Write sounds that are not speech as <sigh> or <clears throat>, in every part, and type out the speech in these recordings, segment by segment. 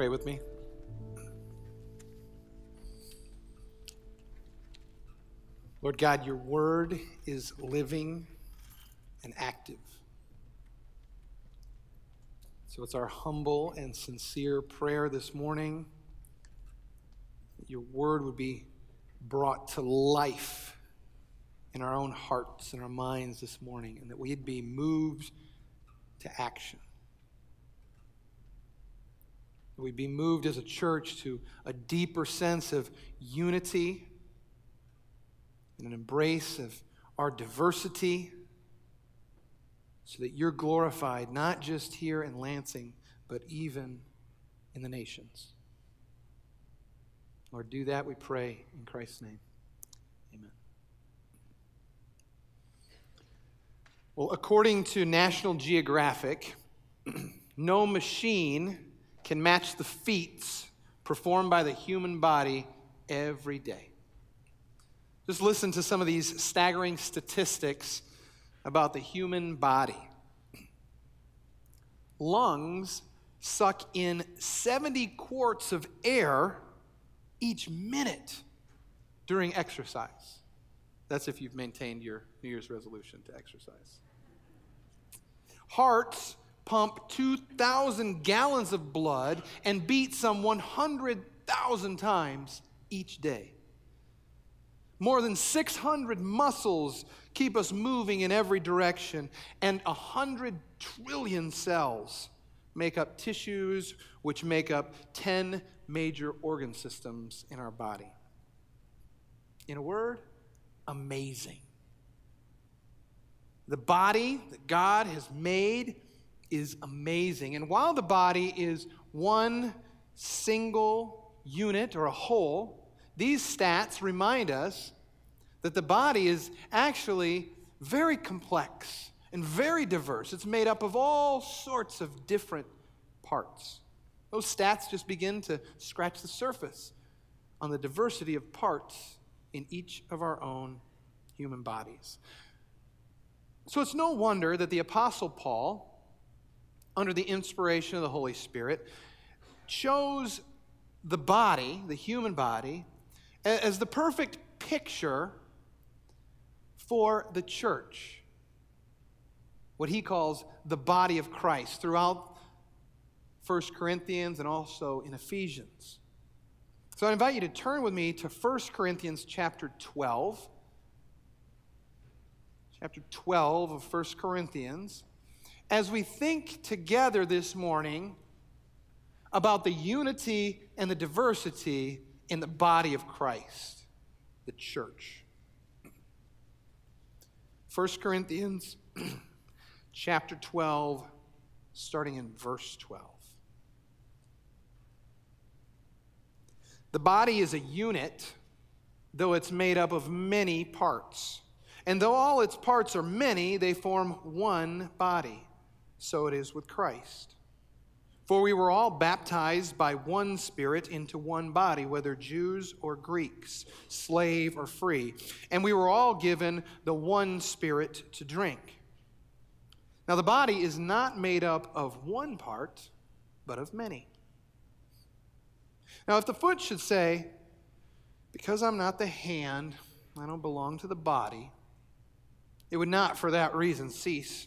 pray with me? Lord God, your word is living and active. So it's our humble and sincere prayer this morning that your word would be brought to life in our own hearts and our minds this morning, and that we'd be moved to action. That we'd be moved as a church to a deeper sense of unity and an embrace of our diversity so that you're glorified not just here in Lansing, but even in the nations. Lord, do that, we pray, in Christ's name. Amen. Well, according to National Geographic, <clears throat> no machine can match the feats performed by the human body every day. Just listen to some of these staggering statistics about the human body. Lungs suck in 70 quarts of air each minute during exercise. That's if you've maintained your New Year's resolution to exercise. Hearts pump 2,000 gallons of blood and beat some 100,000 times each day. More than 600 muscles keep us moving in every direction, and 100 trillion cells make up tissues which make up 10 major organ systems in our body. In a word, amazing. The body that God has made is amazing. And while the body is one single unit or a whole, these stats remind us that the body is actually very complex and very diverse. It's made up of all sorts of different parts. Those stats just begin to scratch the surface on the diversity of parts in each of our own human bodies. So it's no wonder that the Apostle Paul, under the inspiration of the Holy Spirit, chose the body, the human body, as the perfect picture for the church, what he calls the body of Christ, throughout 1 Corinthians and also in Ephesians. So I invite you to turn with me to 1 Corinthians chapter 12. Chapter 12 of 1 Corinthians. As we think together this morning about the unity and the diversity in the body of Christ, the church. 1 Corinthians <clears throat> chapter 12, starting in verse 12. The body is a unit, though it's made up of many parts. And though all its parts are many, they form one body. So it is with Christ. For we were all baptized by one Spirit into one body, whether Jews or Greeks, slave or free, and we were all given the one Spirit to drink. Now, the body is not made up of one part, but of many. Now, if the foot should say, Because I'm not the hand, I don't belong to the body, it would not for that reason cease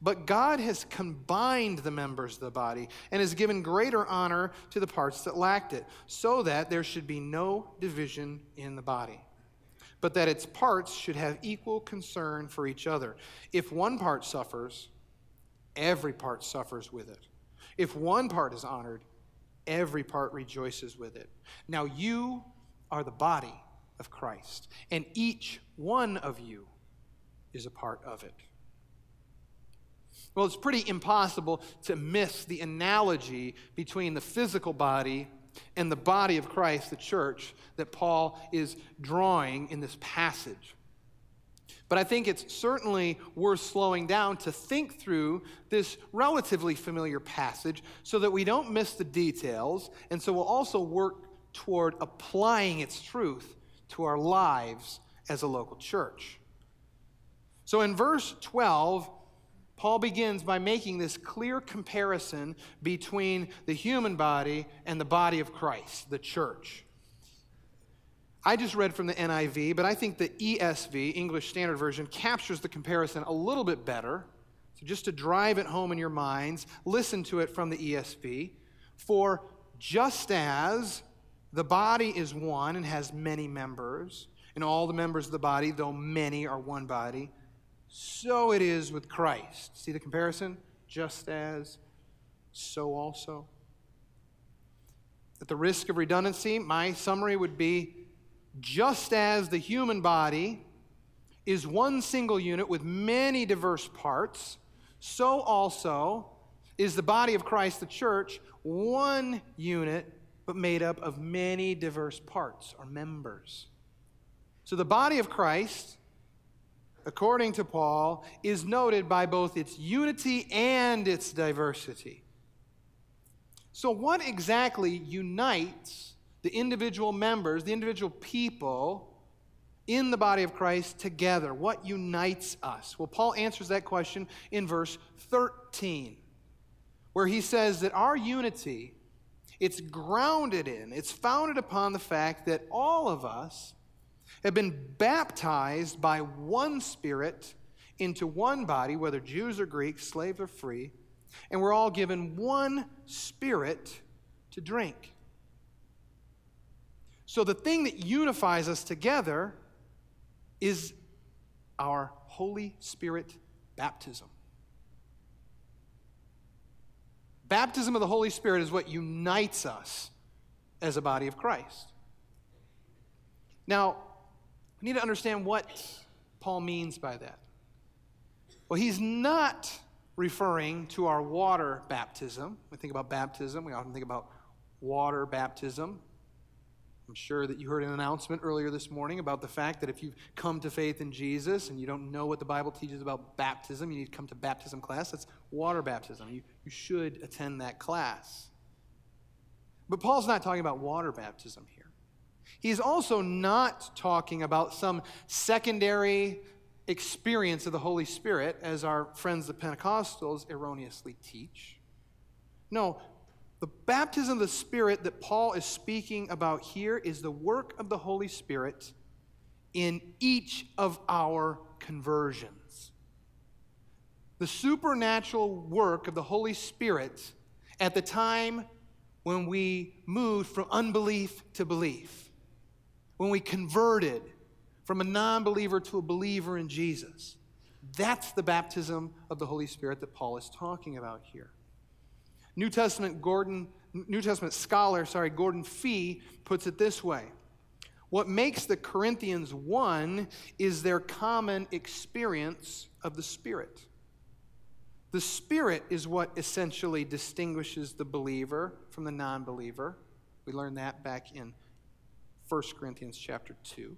But God has combined the members of the body and has given greater honor to the parts that lacked it, so that there should be no division in the body, but that its parts should have equal concern for each other. If one part suffers, every part suffers with it. If one part is honored, every part rejoices with it. Now you are the body of Christ, and each one of you is a part of it. Well, it's pretty impossible to miss the analogy between the physical body and the body of Christ, the church, that Paul is drawing in this passage. But I think it's certainly worth slowing down to think through this relatively familiar passage so that we don't miss the details, and so we'll also work toward applying its truth to our lives as a local church. So in verse 12, Paul begins by making this clear comparison between the human body and the body of Christ, the church. I just read from the NIV, but I think the ESV, English Standard Version, captures the comparison a little bit better. So just to drive it home in your minds, listen to it from the ESV. For just as the body is one and has many members, and all the members of the body, though many, are one body, so it is with Christ. See the comparison? Just as, so also. At the risk of redundancy, my summary would be just as the human body is one single unit with many diverse parts, so also is the body of Christ, the church, one unit but made up of many diverse parts or members. So the body of Christ according to Paul, is noted by both its unity and its diversity. So, what exactly unites the individual members, the individual people in the body of Christ together? What unites us? Well, Paul answers that question in verse 13, where he says that our unity it's grounded in, it's founded upon the fact that all of us have been baptized by one Spirit into one body, whether Jews or Greeks, slaves or free, and we're all given one Spirit to drink. So the thing that unifies us together is our Holy Spirit baptism. Baptism of the Holy Spirit is what unites us as a body of Christ. Now, we need to understand what Paul means by that. Well, he's not referring to our water baptism. We think about baptism, we often think about water baptism. I'm sure that you heard an announcement earlier this morning about the fact that if you've come to faith in Jesus and you don't know what the Bible teaches about baptism, you need to come to baptism class. That's water baptism. You, you should attend that class. But Paul's not talking about water baptism here. He's also not talking about some secondary experience of the Holy Spirit, as our friends the Pentecostals erroneously teach. No, the baptism of the Spirit that Paul is speaking about here is the work of the Holy Spirit in each of our conversions. The supernatural work of the Holy Spirit at the time when we moved from unbelief to belief when we converted from a non believer to a believer in Jesus. That's the baptism of the Holy Spirit that Paul is talking about here. New Testament Gordon New Testament scholar, sorry, Gordon Fee puts it this way. What makes the Corinthians one is their common experience of the Spirit. The Spirit is what essentially distinguishes the believer from the non believer. We learned that back in 1 Corinthians chapter 2.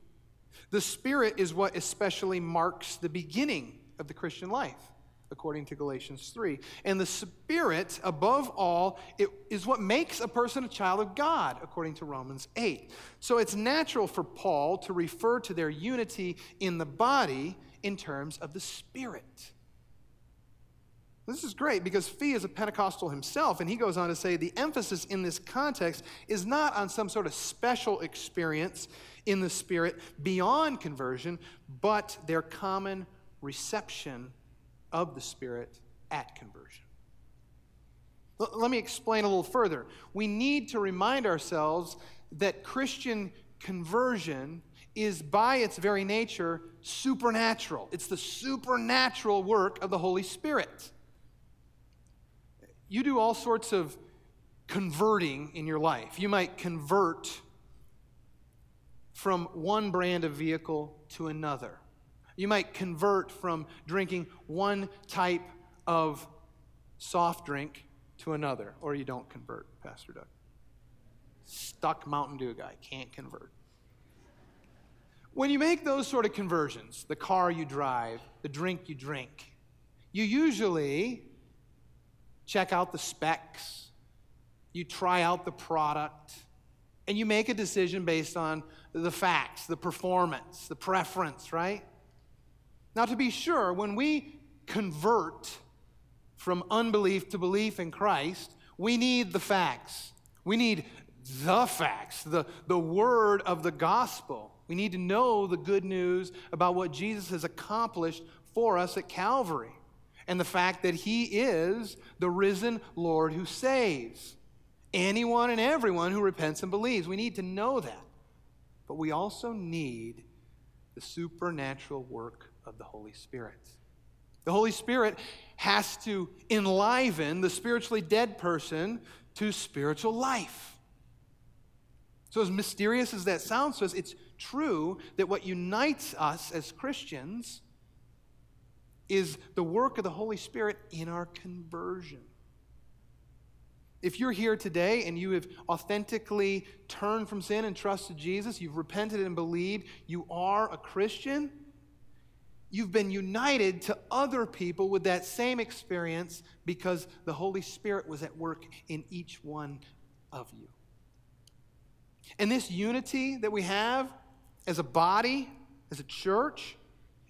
The Spirit is what especially marks the beginning of the Christian life, according to Galatians 3. And the Spirit, above all, it is what makes a person a child of God, according to Romans 8. So it's natural for Paul to refer to their unity in the body in terms of the Spirit. This is great because Fee is a Pentecostal himself, and he goes on to say the emphasis in this context is not on some sort of special experience in the Spirit beyond conversion, but their common reception of the Spirit at conversion. Let me explain a little further. We need to remind ourselves that Christian conversion is by its very nature supernatural. It's the supernatural work of the Holy Spirit. You do all sorts of converting in your life. You might convert from one brand of vehicle to another. You might convert from drinking one type of soft drink to another, or you don't convert, Pastor Doug. Stuck Mountain Dew guy, can't convert. When you make those sort of conversions, the car you drive, the drink you drink, you usually check out the specs, you try out the product, and you make a decision based on the facts, the performance, the preference, right? Now, to be sure, when we convert from unbelief to belief in Christ, we need the facts. We need the facts, the, the word of the gospel. We need to know the good news about what Jesus has accomplished for us at Calvary and the fact that he is the risen Lord who saves anyone and everyone who repents and believes. We need to know that. But we also need the supernatural work of the Holy Spirit. The Holy Spirit has to enliven the spiritually dead person to spiritual life. So, as mysterious as that sounds to us, it's true that what unites us as Christians is the work of the Holy Spirit in our conversion. If you're here today and you have authentically turned from sin and trusted Jesus, you've repented and believed, you are a Christian, you've been united to other people with that same experience because the Holy Spirit was at work in each one of you. And this unity that we have as a body, as a church,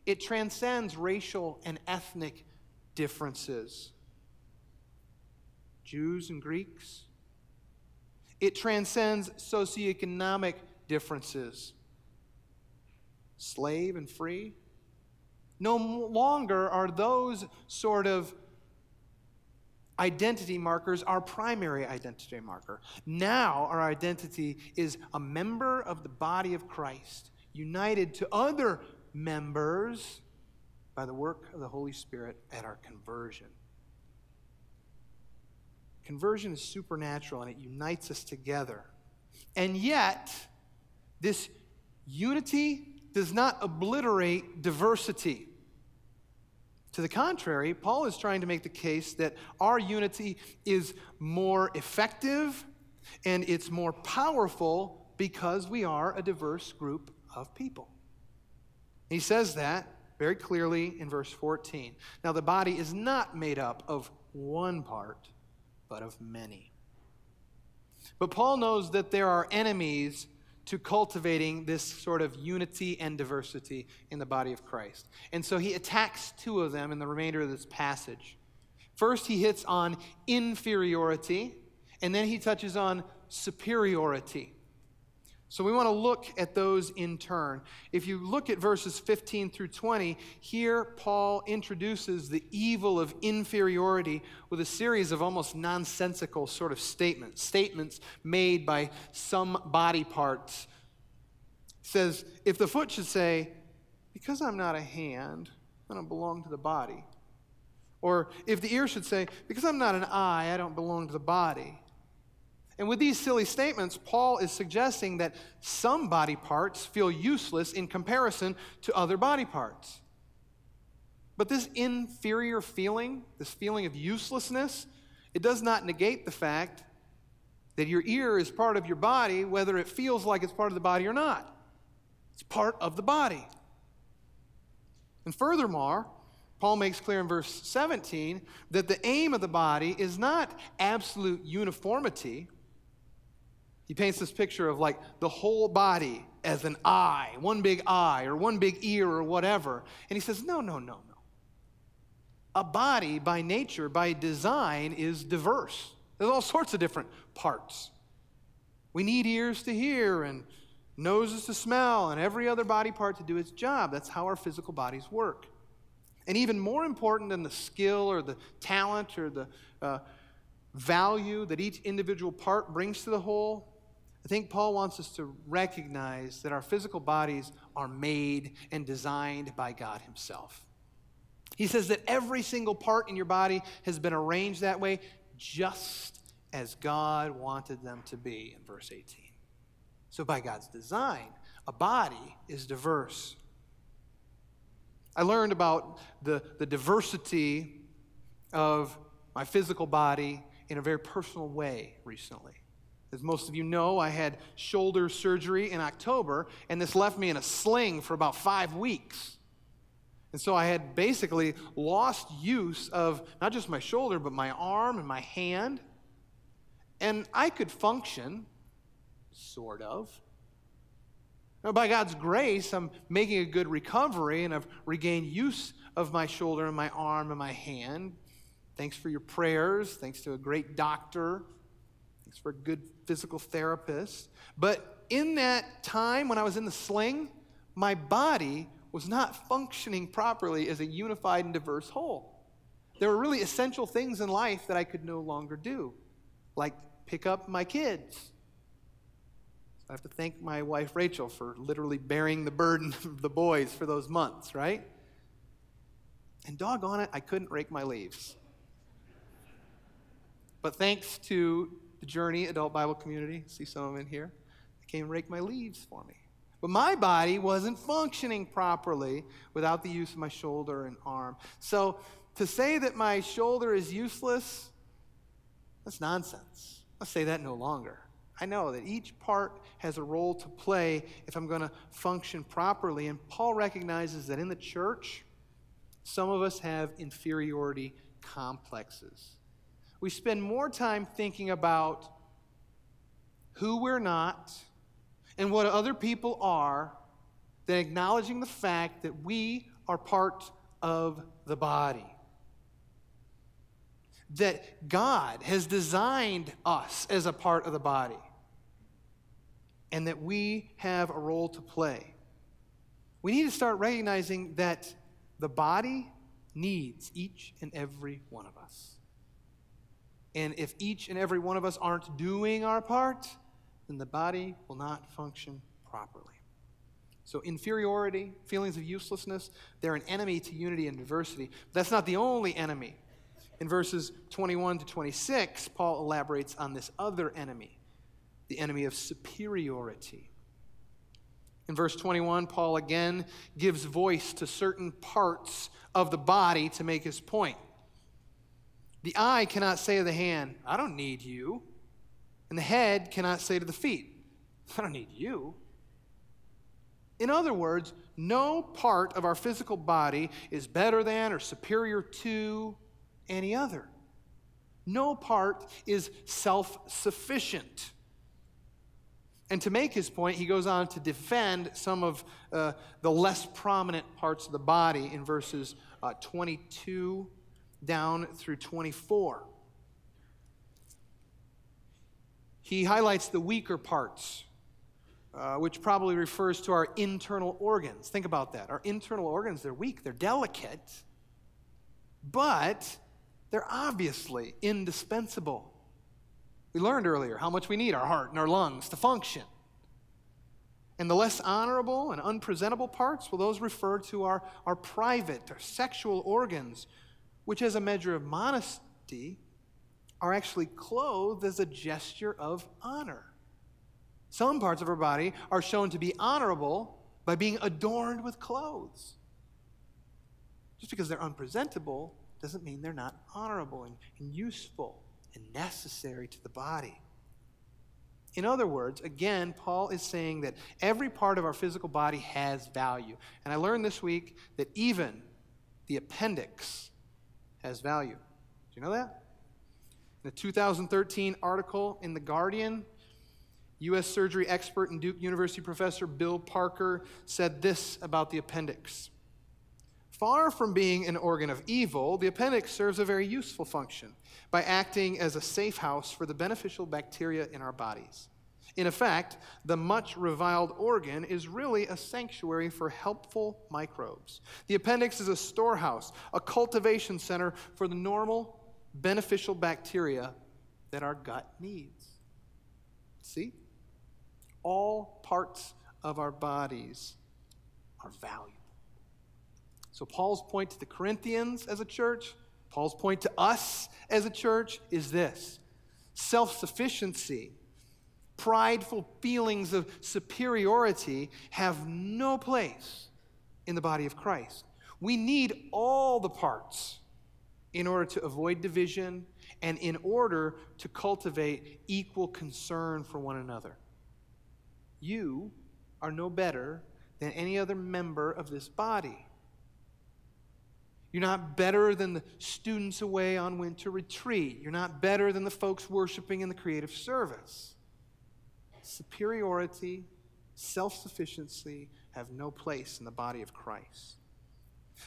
it transcends racial and ethnic differences. Jews and Greeks. It transcends socioeconomic differences. Slave and free. No longer are those sort of identity markers our primary identity marker. Now, our identity is a member of the body of Christ, united to other members by the work of the Holy Spirit at our conversion. Conversion is supernatural and it unites us together. And yet, this unity does not obliterate diversity. To the contrary, Paul is trying to make the case that our unity is more effective and it's more powerful because we are a diverse group of people. He says that very clearly in verse 14. Now, the body is not made up of one part, but of many. But Paul knows that there are enemies to cultivating this sort of unity and diversity in the body of Christ. And so he attacks two of them in the remainder of this passage. First, he hits on inferiority, and then he touches on superiority. So we want to look at those in turn. If you look at verses 15 through 20, here Paul introduces the evil of inferiority with a series of almost nonsensical sort of statements, statements made by some body parts. Says, if the foot should say, Because I'm not a hand, I don't belong to the body. Or if the ear should say, Because I'm not an eye, I don't belong to the body. And with these silly statements, Paul is suggesting that some body parts feel useless in comparison to other body parts. But this inferior feeling, this feeling of uselessness, it does not negate the fact that your ear is part of your body, whether it feels like it's part of the body or not. It's part of the body. And furthermore, Paul makes clear in verse 17 that the aim of the body is not absolute uniformity he paints this picture of like the whole body as an eye, one big eye or one big ear or whatever. And he says, no, no, no, no. A body by nature, by design, is diverse. There's all sorts of different parts. We need ears to hear and noses to smell and every other body part to do its job. That's how our physical bodies work. And even more important than the skill or the talent or the uh, value that each individual part brings to the whole, I think Paul wants us to recognize that our physical bodies are made and designed by God Himself. He says that every single part in your body has been arranged that way just as God wanted them to be in verse 18. So, by God's design, a body is diverse. I learned about the, the diversity of my physical body in a very personal way recently. As most of you know, I had shoulder surgery in October, and this left me in a sling for about five weeks. And so I had basically lost use of not just my shoulder, but my arm and my hand. And I could function, sort of. Now, by God's grace, I'm making a good recovery and I've regained use of my shoulder and my arm and my hand. Thanks for your prayers. Thanks to a great doctor. For a good physical therapist. But in that time when I was in the sling, my body was not functioning properly as a unified and diverse whole. There were really essential things in life that I could no longer do, like pick up my kids. So I have to thank my wife Rachel for literally bearing the burden <laughs> of the boys for those months, right? And doggone it, I couldn't rake my leaves. But thanks to the Journey Adult Bible Community, see some of them in here, they came and rake my leaves for me. But my body wasn't functioning properly without the use of my shoulder and arm. So to say that my shoulder is useless, that's nonsense. I'll say that no longer. I know that each part has a role to play if I'm going to function properly. And Paul recognizes that in the church, some of us have inferiority complexes. We spend more time thinking about who we're not and what other people are than acknowledging the fact that we are part of the body. That God has designed us as a part of the body, and that we have a role to play. We need to start recognizing that the body needs each and every one of us. And if each and every one of us aren't doing our part, then the body will not function properly. So, inferiority, feelings of uselessness, they're an enemy to unity and diversity. But that's not the only enemy. In verses 21 to 26, Paul elaborates on this other enemy, the enemy of superiority. In verse 21, Paul again gives voice to certain parts of the body to make his point. The eye cannot say to the hand, I don't need you. And the head cannot say to the feet, I don't need you. In other words, no part of our physical body is better than or superior to any other. No part is self sufficient. And to make his point, he goes on to defend some of uh, the less prominent parts of the body in verses uh, 22 down through 24. he highlights the weaker parts, uh, which probably refers to our internal organs. Think about that. Our internal organs, they're weak, they're delicate, but they're obviously indispensable. We learned earlier how much we need our heart and our lungs to function. And the less honorable and unpresentable parts, well, those refer to our, our private, our sexual organs, which, as a measure of modesty, are actually clothed as a gesture of honor. Some parts of our body are shown to be honorable by being adorned with clothes. Just because they're unpresentable doesn't mean they're not honorable and, and useful and necessary to the body. In other words, again, Paul is saying that every part of our physical body has value. And I learned this week that even the appendix has value. Do you know that? In a 2013 article in The Guardian, U.S. surgery expert and Duke University professor Bill Parker said this about the appendix. Far from being an organ of evil, the appendix serves a very useful function by acting as a safe house for the beneficial bacteria in our bodies. In effect, the much reviled organ is really a sanctuary for helpful microbes. The appendix is a storehouse, a cultivation center for the normal, beneficial bacteria that our gut needs. See? All parts of our bodies are valuable. So, Paul's point to the Corinthians as a church, Paul's point to us as a church is this self sufficiency prideful feelings of superiority have no place in the body of Christ. We need all the parts in order to avoid division and in order to cultivate equal concern for one another. You are no better than any other member of this body. You're not better than the students away on winter retreat. You're not better than the folks worshiping in the creative service superiority, self sufficiency have no place in the body of Christ.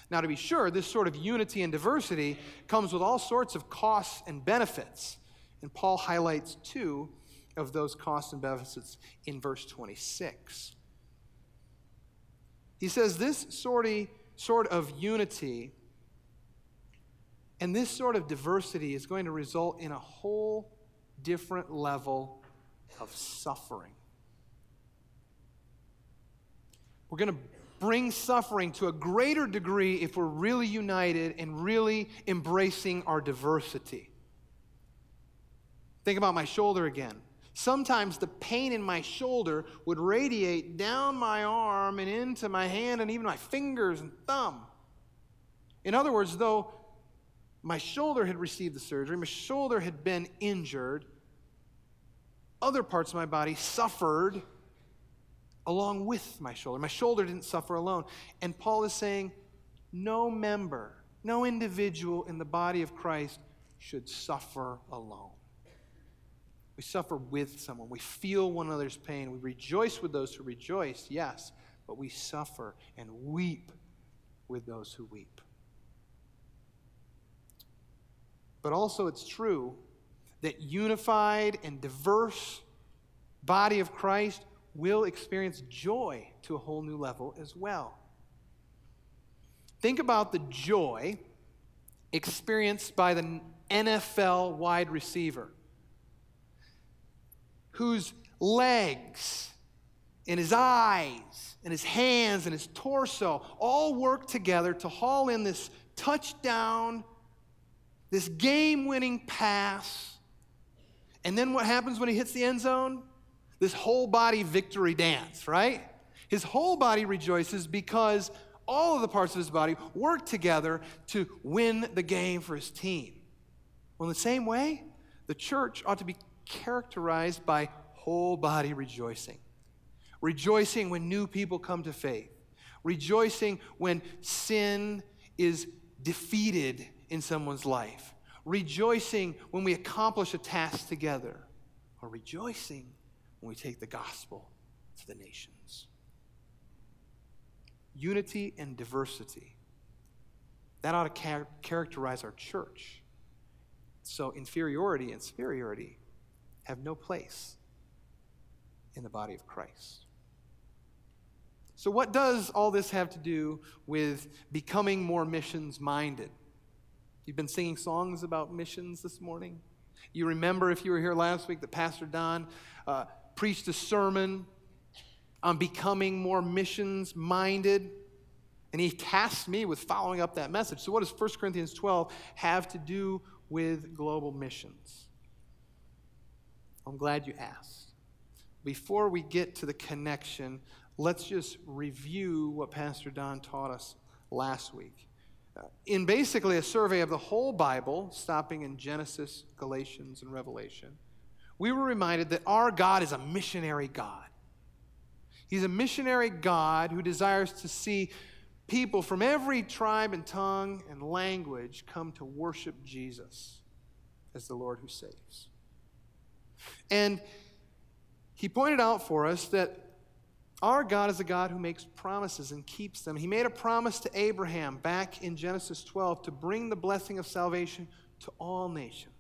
Now, to be sure, this sort of unity and diversity comes with all sorts of costs and benefits. And Paul highlights two of those costs and benefits in verse 26. He says this sort of unity and this sort of diversity is going to result in a whole different level of suffering. We're going to bring suffering to a greater degree if we're really united and really embracing our diversity. Think about my shoulder again. Sometimes the pain in my shoulder would radiate down my arm and into my hand and even my fingers and thumb. In other words, though my shoulder had received the surgery, my shoulder had been injured, other parts of my body suffered along with my shoulder. My shoulder didn't suffer alone. And Paul is saying, no member, no individual in the body of Christ should suffer alone. We suffer with someone. We feel one another's pain. We rejoice with those who rejoice, yes, but we suffer and weep with those who weep. But also, it's true that unified and diverse body of Christ will experience joy to a whole new level as well. Think about the joy experienced by the NFL wide receiver whose legs and his eyes and his hands and his torso all work together to haul in this touchdown, this game winning pass and then what happens when he hits the end zone? This whole body victory dance, right? His whole body rejoices because all of the parts of his body work together to win the game for his team. Well, in the same way, the church ought to be characterized by whole body rejoicing. Rejoicing when new people come to faith. Rejoicing when sin is defeated in someone's life rejoicing when we accomplish a task together, or rejoicing when we take the gospel to the nations. Unity and diversity. That ought to char- characterize our church. So, inferiority and superiority have no place in the body of Christ. So, what does all this have to do with becoming more missions minded? You've been singing songs about missions this morning. You remember, if you were here last week, that Pastor Don uh, preached a sermon on becoming more missions minded. And he tasked me with following up that message. So, what does 1 Corinthians 12 have to do with global missions? I'm glad you asked. Before we get to the connection, let's just review what Pastor Don taught us last week in basically a survey of the whole Bible, stopping in Genesis, Galatians, and Revelation, we were reminded that our God is a missionary God. He's a missionary God who desires to see people from every tribe and tongue and language come to worship Jesus as the Lord who saves. And he pointed out for us that our God is a God who makes promises and keeps them. He made a promise to Abraham back in Genesis 12 to bring the blessing of salvation to all nations.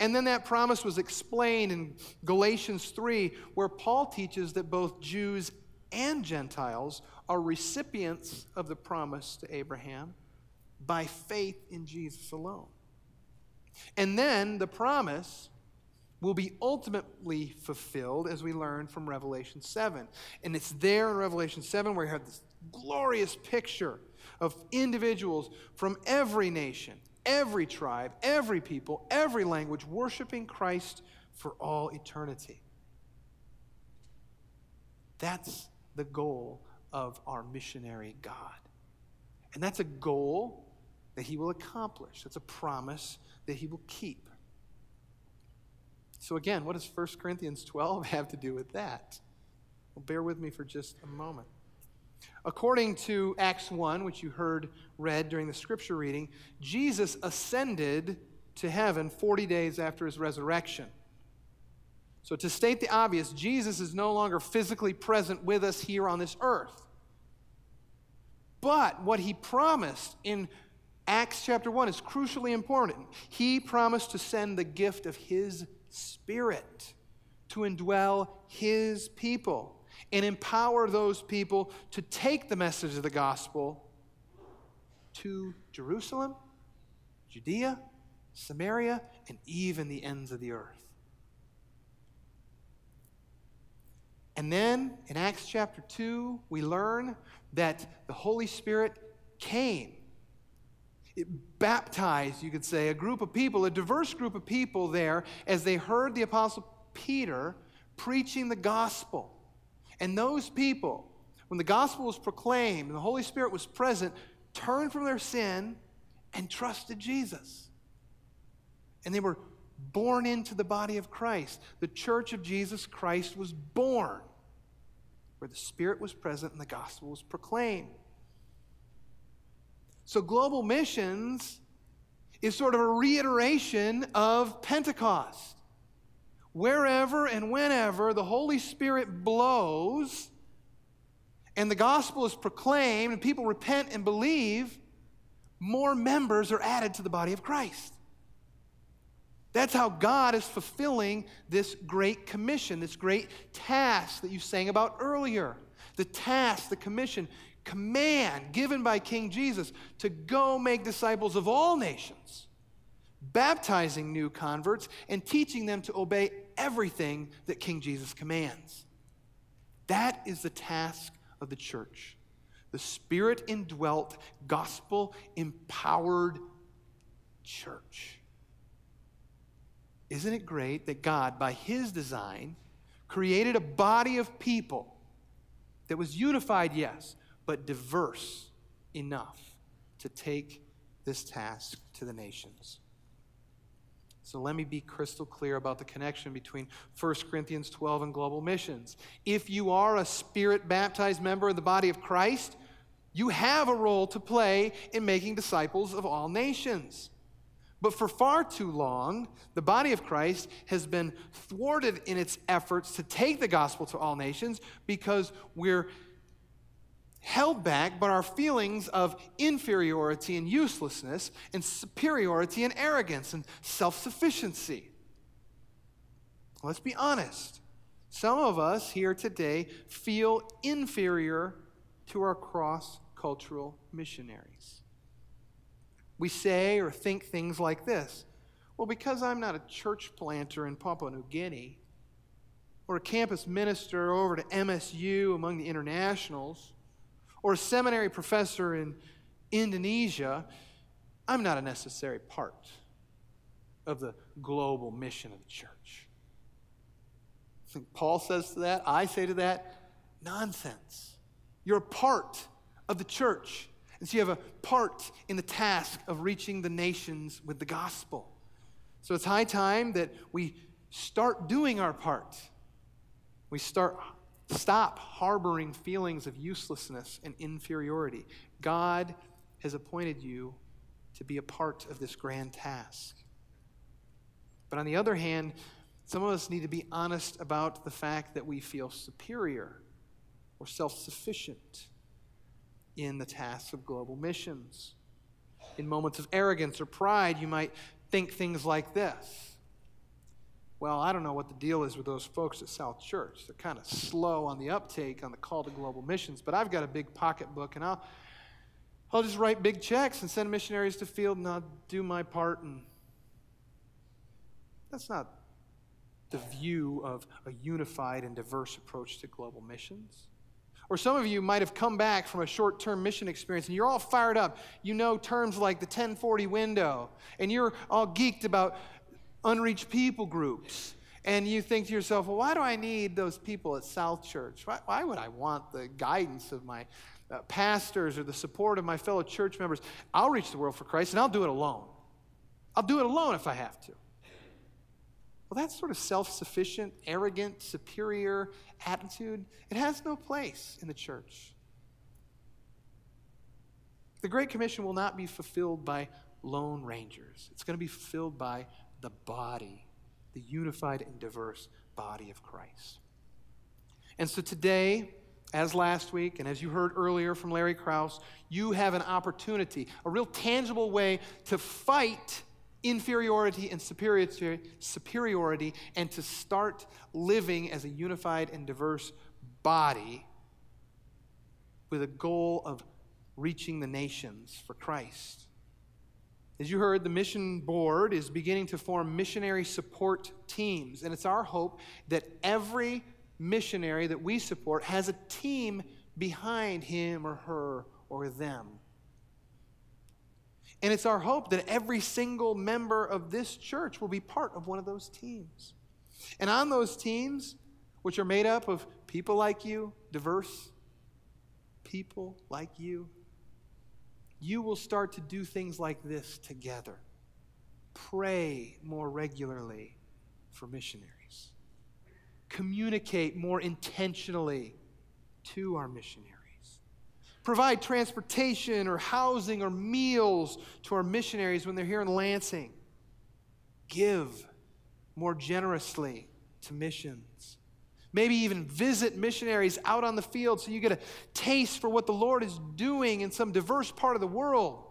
And then that promise was explained in Galatians 3, where Paul teaches that both Jews and Gentiles are recipients of the promise to Abraham by faith in Jesus alone. And then the promise will be ultimately fulfilled as we learn from Revelation 7. And it's there in Revelation 7 where you have this glorious picture of individuals from every nation, every tribe, every people, every language worshiping Christ for all eternity. That's the goal of our missionary God. And that's a goal that he will accomplish. That's a promise that he will keep. So, again, what does 1 Corinthians 12 <laughs> have to do with that? Well, bear with me for just a moment. According to Acts 1, which you heard read during the scripture reading, Jesus ascended to heaven 40 days after his resurrection. So, to state the obvious, Jesus is no longer physically present with us here on this earth. But what he promised in Acts chapter 1 is crucially important. He promised to send the gift of his spirit to indwell his people and empower those people to take the message of the gospel to Jerusalem, Judea, Samaria, and even the ends of the earth. And then in Acts chapter 2, we learn that the Holy Spirit came. Baptized, you could say, a group of people, a diverse group of people there as they heard the Apostle Peter preaching the gospel. And those people, when the gospel was proclaimed and the Holy Spirit was present, turned from their sin and trusted Jesus. And they were born into the body of Christ. The church of Jesus Christ was born where the Spirit was present and the gospel was proclaimed. So, global missions is sort of a reiteration of Pentecost. Wherever and whenever the Holy Spirit blows and the gospel is proclaimed and people repent and believe, more members are added to the body of Christ. That's how God is fulfilling this great commission, this great task that you sang about earlier. The task, the commission, command given by King Jesus to go make disciples of all nations, baptizing new converts and teaching them to obey everything that King Jesus commands. That is the task of the church. The spirit indwelt, gospel empowered church. Isn't it great that God, by his design, created a body of people that was unified, yes, but diverse enough to take this task to the nations? So let me be crystal clear about the connection between 1 Corinthians 12 and global missions. If you are a spirit baptized member of the body of Christ, you have a role to play in making disciples of all nations. But for far too long, the body of Christ has been thwarted in its efforts to take the gospel to all nations because we're held back by our feelings of inferiority and uselessness, and superiority and arrogance and self sufficiency. Let's be honest. Some of us here today feel inferior to our cross cultural missionaries. We say or think things like this Well, because I'm not a church planter in Papua New Guinea, or a campus minister over to MSU among the internationals, or a seminary professor in Indonesia, I'm not a necessary part of the global mission of the church. I think Paul says to that, I say to that, nonsense. You're a part of the church. And so you have a part in the task of reaching the nations with the gospel. So it's high time that we start doing our part. We start Stop harboring feelings of uselessness and inferiority. God has appointed you to be a part of this grand task. But on the other hand, some of us need to be honest about the fact that we feel superior or self sufficient in the task of global missions. In moments of arrogance or pride, you might think things like this well, I don't know what the deal is with those folks at South Church. They're kind of slow on the uptake on the call to global missions, but I've got a big pocketbook and I'll, I'll just write big checks and send missionaries to field and I'll do my part. And that's not the view of a unified and diverse approach to global missions. Or some of you might have come back from a short term mission experience and you're all fired up. You know terms like the 1040 window, and you're all geeked about unreached people groups. And you think to yourself, well, why do I need those people at South Church? Why, why would I want the guidance of my uh, pastors or the support of my fellow church members? I'll reach the world for Christ and I'll do it alone. I'll do it alone if I have to. Well, that sort of self sufficient, arrogant, superior attitude, it has no place in the church. The Great Commission will not be fulfilled by lone rangers, it's going to be fulfilled by the body, the unified and diverse body of Christ. And so today, as last week, and as you heard earlier from Larry Krause, you have an opportunity, a real tangible way to fight inferiority and superiority and to start living as a unified and diverse body with a goal of reaching the nations for Christ. As you heard, the mission board is beginning to form missionary support teams. And it's our hope that every missionary that we support has a team behind him or her or them. And it's our hope that every single member of this church will be part of one of those teams. And on those teams, which are made up of people like you, diverse people like you, you will start to do things like this together. Pray more regularly for missionaries. Communicate more intentionally to our missionaries. Provide transportation or housing or meals to our missionaries when they're here in Lansing. Give more generously to missions. Maybe even visit missionaries out on the field so you get a taste for what the Lord is doing in some diverse part of the world.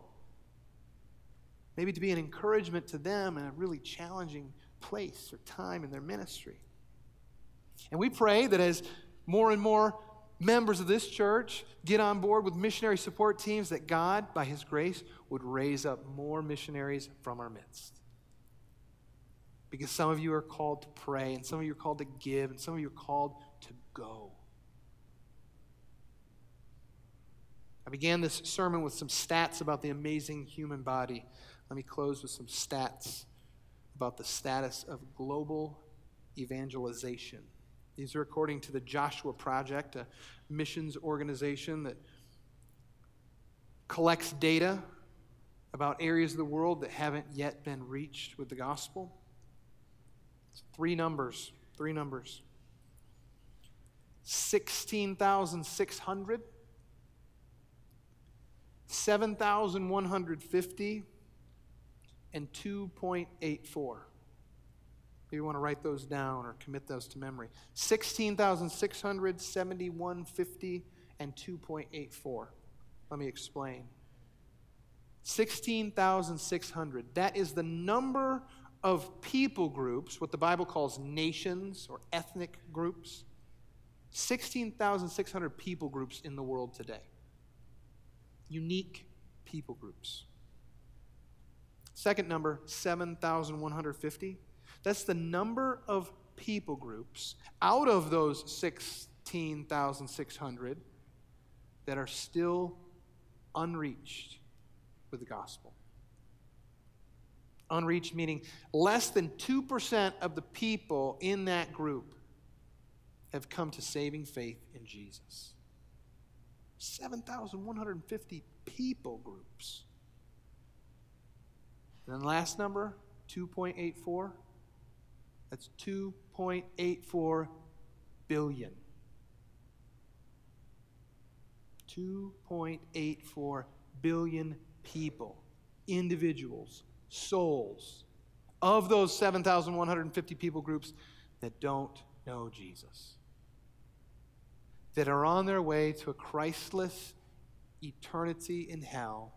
Maybe to be an encouragement to them in a really challenging place or time in their ministry. And we pray that as more and more members of this church get on board with missionary support teams, that God, by His grace, would raise up more missionaries from our midst. Because some of you are called to pray, and some of you are called to give, and some of you are called to go. I began this sermon with some stats about the amazing human body. Let me close with some stats about the status of global evangelization. These are according to the Joshua Project, a missions organization that collects data about areas of the world that haven't yet been reached with the gospel. Three numbers. Three numbers. 16,600, 7,150, and 2.84. Maybe you want to write those down or commit those to memory. 16,600, 7150, and 2.84. Let me explain. 16,600. That is the number of people groups, what the Bible calls nations or ethnic groups, 16,600 people groups in the world today. Unique people groups. Second number, 7,150. That's the number of people groups out of those 16,600 that are still unreached with the gospel unreached, meaning less than 2% of the people in that group have come to saving faith in Jesus. 7,150 people groups. And then last number, 2.84. That's 2.84 billion. 2.84 billion people, individuals, souls of those 7,150 people groups that don't know Jesus, that are on their way to a Christless eternity in hell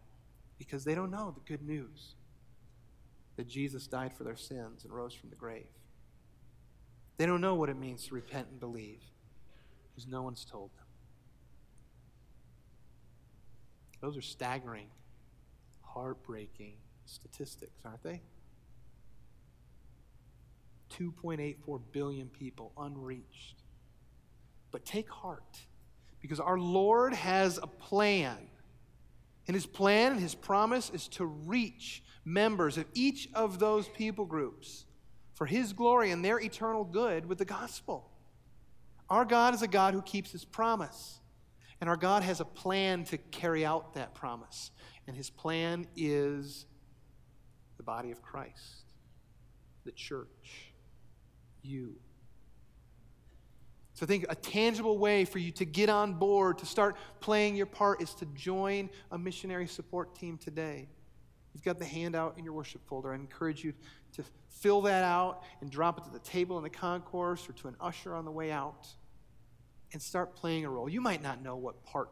because they don't know the good news that Jesus died for their sins and rose from the grave. They don't know what it means to repent and believe because no one's told them. Those are staggering, heartbreaking statistics, aren't they? 2.84 billion people unreached. But take heart, because our Lord has a plan. And his plan and his promise is to reach members of each of those people groups for his glory and their eternal good with the gospel. Our God is a God who keeps his promise. And our God has a plan to carry out that promise. And his plan is body of Christ, the church, you. So I think a tangible way for you to get on board, to start playing your part, is to join a missionary support team today. You've got the handout in your worship folder. I encourage you to fill that out and drop it to the table in the concourse or to an usher on the way out and start playing a role. You might not know what part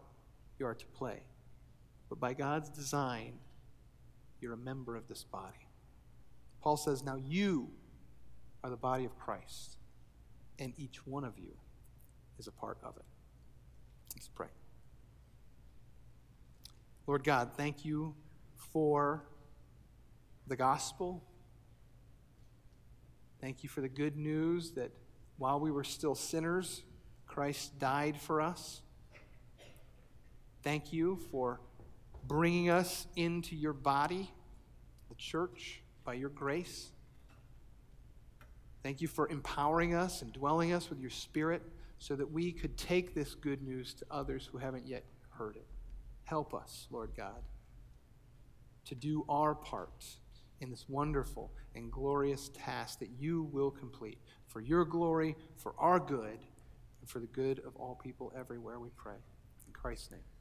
you are to play, but by God's design, you're a member of this body. Paul says, Now you are the body of Christ, and each one of you is a part of it. Let's pray. Lord God, thank you for the gospel. Thank you for the good news that while we were still sinners, Christ died for us. Thank you for bringing us into your body, the church, by your grace. Thank you for empowering us and dwelling us with your spirit so that we could take this good news to others who haven't yet heard it. Help us, Lord God, to do our part in this wonderful and glorious task that you will complete for your glory, for our good, and for the good of all people everywhere, we pray. In Christ's name.